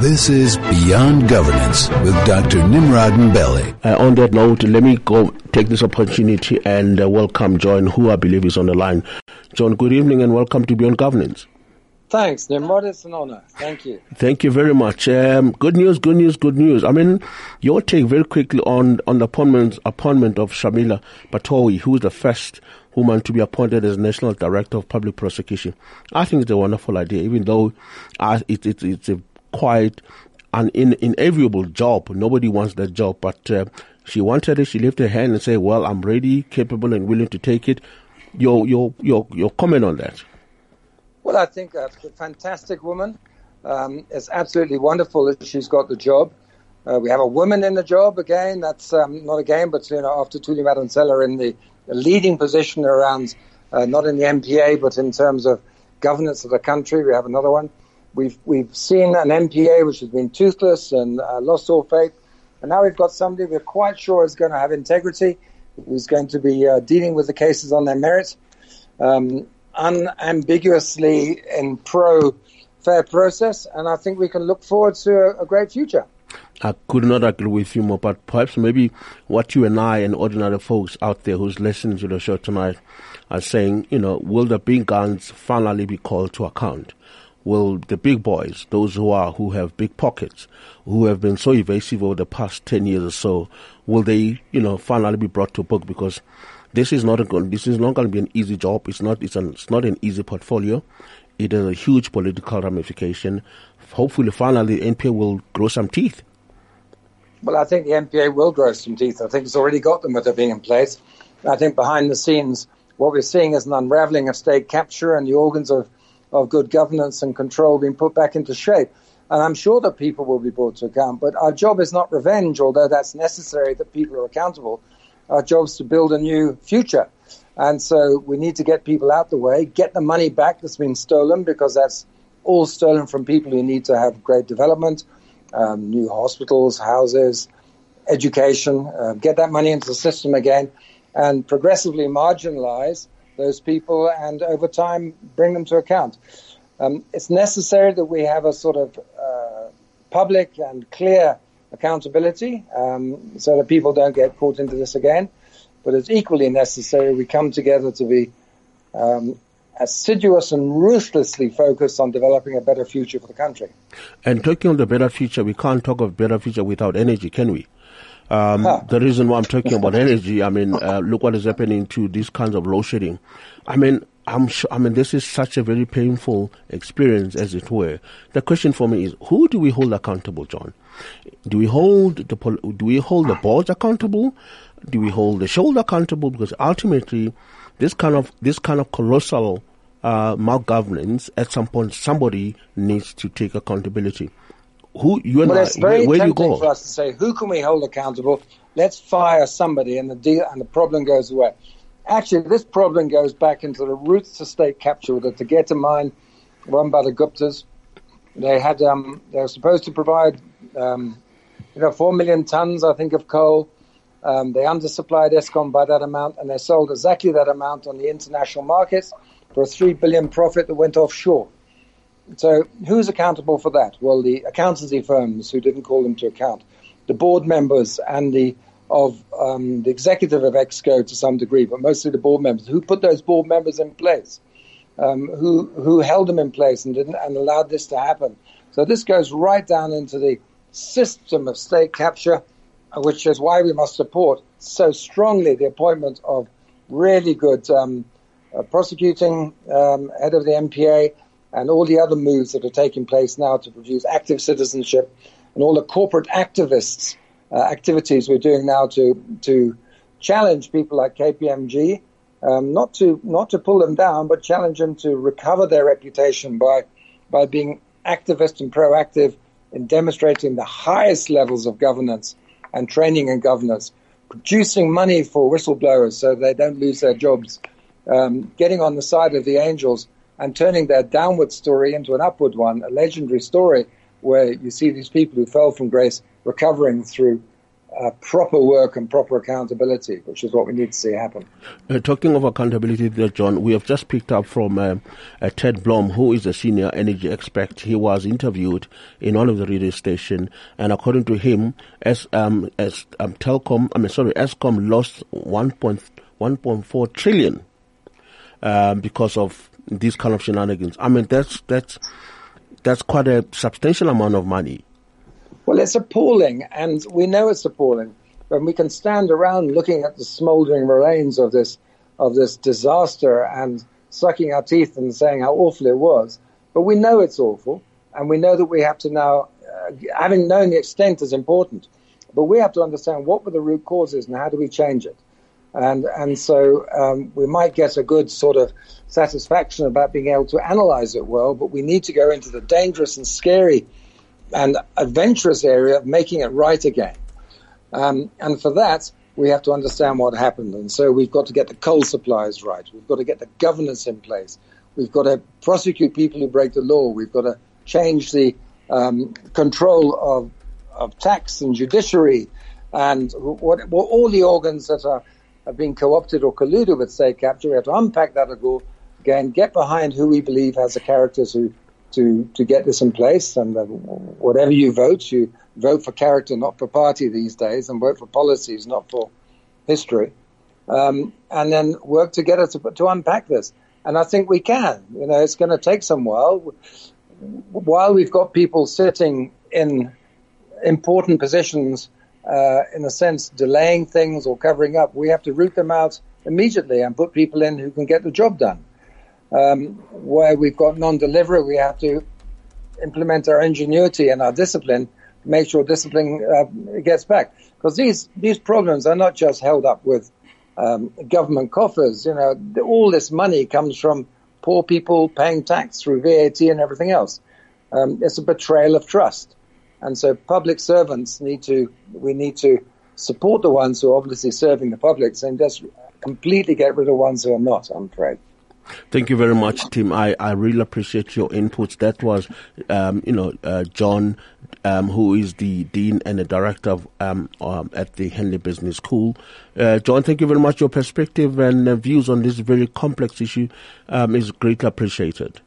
This is Beyond Governance with Dr. Nimrod Mbele. Uh, on that note, let me go take this opportunity and uh, welcome John, who I believe is on the line. John, good evening and welcome to Beyond Governance. Thanks, Nimrod. It's an honor. Thank you. Thank you very much. Um, good news, good news, good news. I mean, your take very quickly on, on the appointment, appointment of Shamila Batohi, who is the first woman to be appointed as National Director of Public Prosecution. I think it's a wonderful idea, even though uh, it, it, it's a quite an in, inevitable job. Nobody wants that job, but uh, she wanted it. She lifted her hand and said, "Well, I'm ready, capable, and willing to take it." Your your your your comment on that? Well, I think a fantastic woman. Um, it's absolutely wonderful that she's got the job. Uh, we have a woman in the job again. That's um, not again, but you know, after Thuli Madonsela in the, leading position around, uh, not in the NPA, but in terms of governance of the country, we have another one. We've we've seen an NPA which has been toothless and uh, lost all faith, and now we've got somebody we're quite sure is going to have integrity, who's going to be uh, dealing with the cases on their merit. Um, unambiguously in pro fair process, and I think we can look forward to a, a, great future. I could not agree with you more, but perhaps maybe what you and I and ordinary folks out there who's listening to the show tonight are saying, you know, will the big guns finally be called to account? Will the big boys, those who are who have big pockets, who have been so evasive over the past ten years or so, will they, you know, finally be brought to book? Because this is not a this is not going to be an easy job. It's not it's, an, it's not an easy portfolio. It has a huge political ramification. Hopefully, finally, the NPA will grow some teeth. Well, I think the NPA will grow some teeth. I think it's already got them with it being in place. I think behind the scenes, what we're seeing is an unraveling of state capture and the organs of, of good governance and control being put back into shape. And I'm sure that people will be brought to account. But our job is not revenge, although that's necessary that people are accountable. Our job is to build a new future. And so we need to get people out the way, get the money back that's been stolen, because that's all stolen from people who need to have great development, um, new hospitals, houses, education, uh, get that money into the system again, and progressively marginalize those people and over time bring them to account. Um, it's necessary that we have a sort of uh, public and clear accountability um, so that people don't get caught into this again. But it's equally necessary we come together to be um, assiduous and ruthlessly focused on developing a better future for the country. And talking of the better future, we can't talk of better future without energy, can we? Um, huh. The reason why I'm talking about energy, I mean, uh, look what is happening to these kinds of load shedding. I mean, I'm sure, I mean, this is such a very painful experience, as it were. The question for me is, who do we hold accountable, John? Do we hold the do we hold the boards accountable? Do we hold the shoulder accountable? Because ultimately, this kind of this kind of colossal uh, malgovernance, at some point, somebody needs to take accountability. Who you and well, I, it's very where, where tempting do you go? for us to say, who can we hold accountable? Let's fire somebody, and the deal and the problem goes away. Actually, this problem goes back into the roots of state capture with the Tegeta mine run by the Guptas. They had um, they were supposed to provide um, you know, four million tons, I think, of coal. Um, they undersupplied Eskom by that amount, and they sold exactly that amount on the international markets for a three billion profit that went offshore. So, who's accountable for that? Well, the accountancy firms who didn't call them to account, the board members, and the of um, the executive of Exco to some degree, but mostly the board members. Who put those board members in place? Um, who who held them in place and didn't and allowed this to happen? So this goes right down into the system of state capture, which is why we must support so strongly the appointment of really good um, uh, prosecuting um, head of the NPA and all the other moves that are taking place now to produce active citizenship and all the corporate activists uh, activities we're doing now to to challenge people like KPMG, um, not to not to pull them down, but challenge them to recover their reputation by by being activist and proactive in demonstrating the highest levels of governance and training in governance, producing money for whistleblowers so they don't lose their jobs, um, getting on the side of the angels and turning their downward story into an upward one, a legendary story where you see these people who fell from grace recovering through uh, proper work and proper accountability, which is what we need to see happen. Uh, talking of accountability there, John, we have just picked up from uh, uh, Ted Blom, who is a senior energy expert. He was interviewed in one of the radio station, and according to him, as um, as um, Telkom, I mean, sorry, Eskom lost 1.1.4 trillion um, because of these kind of shenanigans. I mean, that's that's that's quite a substantial amount of money. Well, it's appalling, and we know it's appalling. When we can stand around looking at the smouldering remains of this of this disaster and sucking our teeth and saying how awful it was, but we know it's awful, and we know that we have to now, uh, having known the extent is important, but we have to understand what were the root causes and how do we change it. And and so um, we might get a good sort of satisfaction about being able to analyze it well, but we need to go into the dangerous and scary and adventurous area of making it right again. Um, and for that, we have to understand what happened. And so we've got to get the coal supplies right. We've got to get the governance in place. We've got to prosecute people who break the law. We've got to change the um, control of, of tax and judiciary and what, what, all the organs that are, are been co-opted or colluded with state capture. We have to unpack that again, get behind who we believe has the characters who to to get this in place. And uh, whatever you vote, you vote for character, not for party these days, and vote for policies, not for history. Um, and then work together to to unpack this. And I think we can. You know, it's going to take some while. While we've got people sitting in important positions, uh, in a sense, delaying things or covering up, we have to root them out immediately and put people in who can get the job done. Um, where we've got non-delivery, we have to implement our ingenuity and our discipline, make sure discipline uh, gets back. Because these these problems are not just held up with um, government coffers. You know, all this money comes from poor people paying tax through VAT and everything else. Um, it's a betrayal of trust, and so public servants need to we need to support the ones who are obviously serving the public, and just completely get rid of ones who are not. I'm afraid. Thank you very much, Tim. I, I really appreciate your inputs. That was, um, you know, uh, John, um, who is the dean and the director of, um, um, at the Henley Business School. Uh, John, thank you very much. Your perspective and uh, views on this very complex issue um, is greatly appreciated.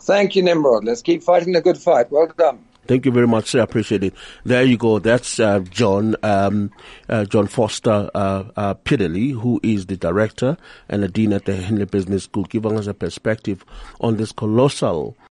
Thank you, Nimrod. Let's keep fighting the good fight. Well done. Thank you very much, sir. I appreciate it. There you go. That's uh, John um, uh, John Foster uh, uh, who is the director and the dean at the Henley Business School, giving us a perspective on this colossal